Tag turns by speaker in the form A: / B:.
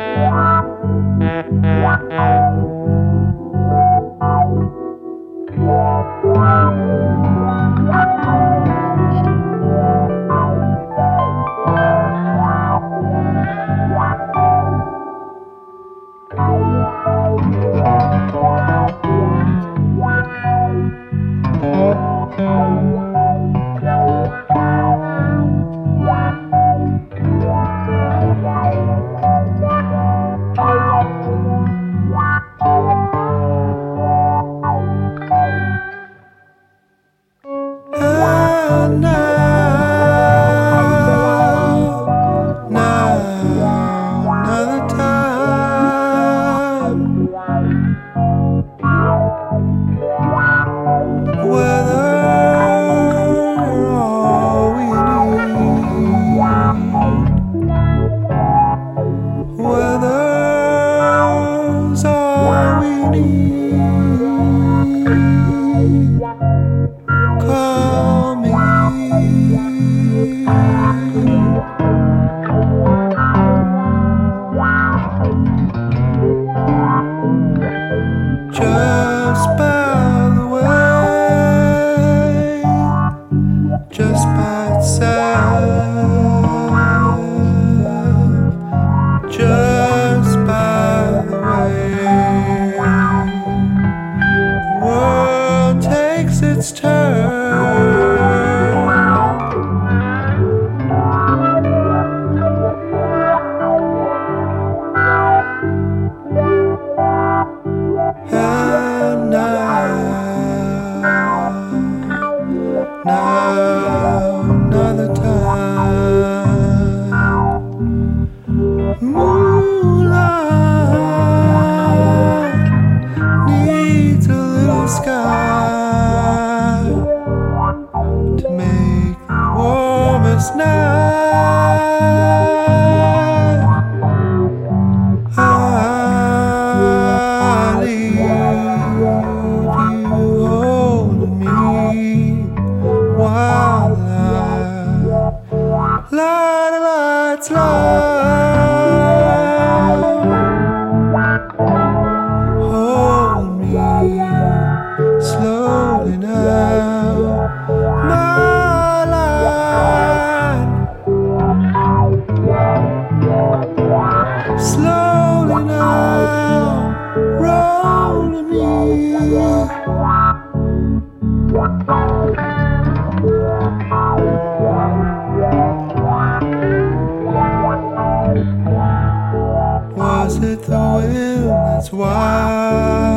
A: Yeah. Call me. It's time. Why it seems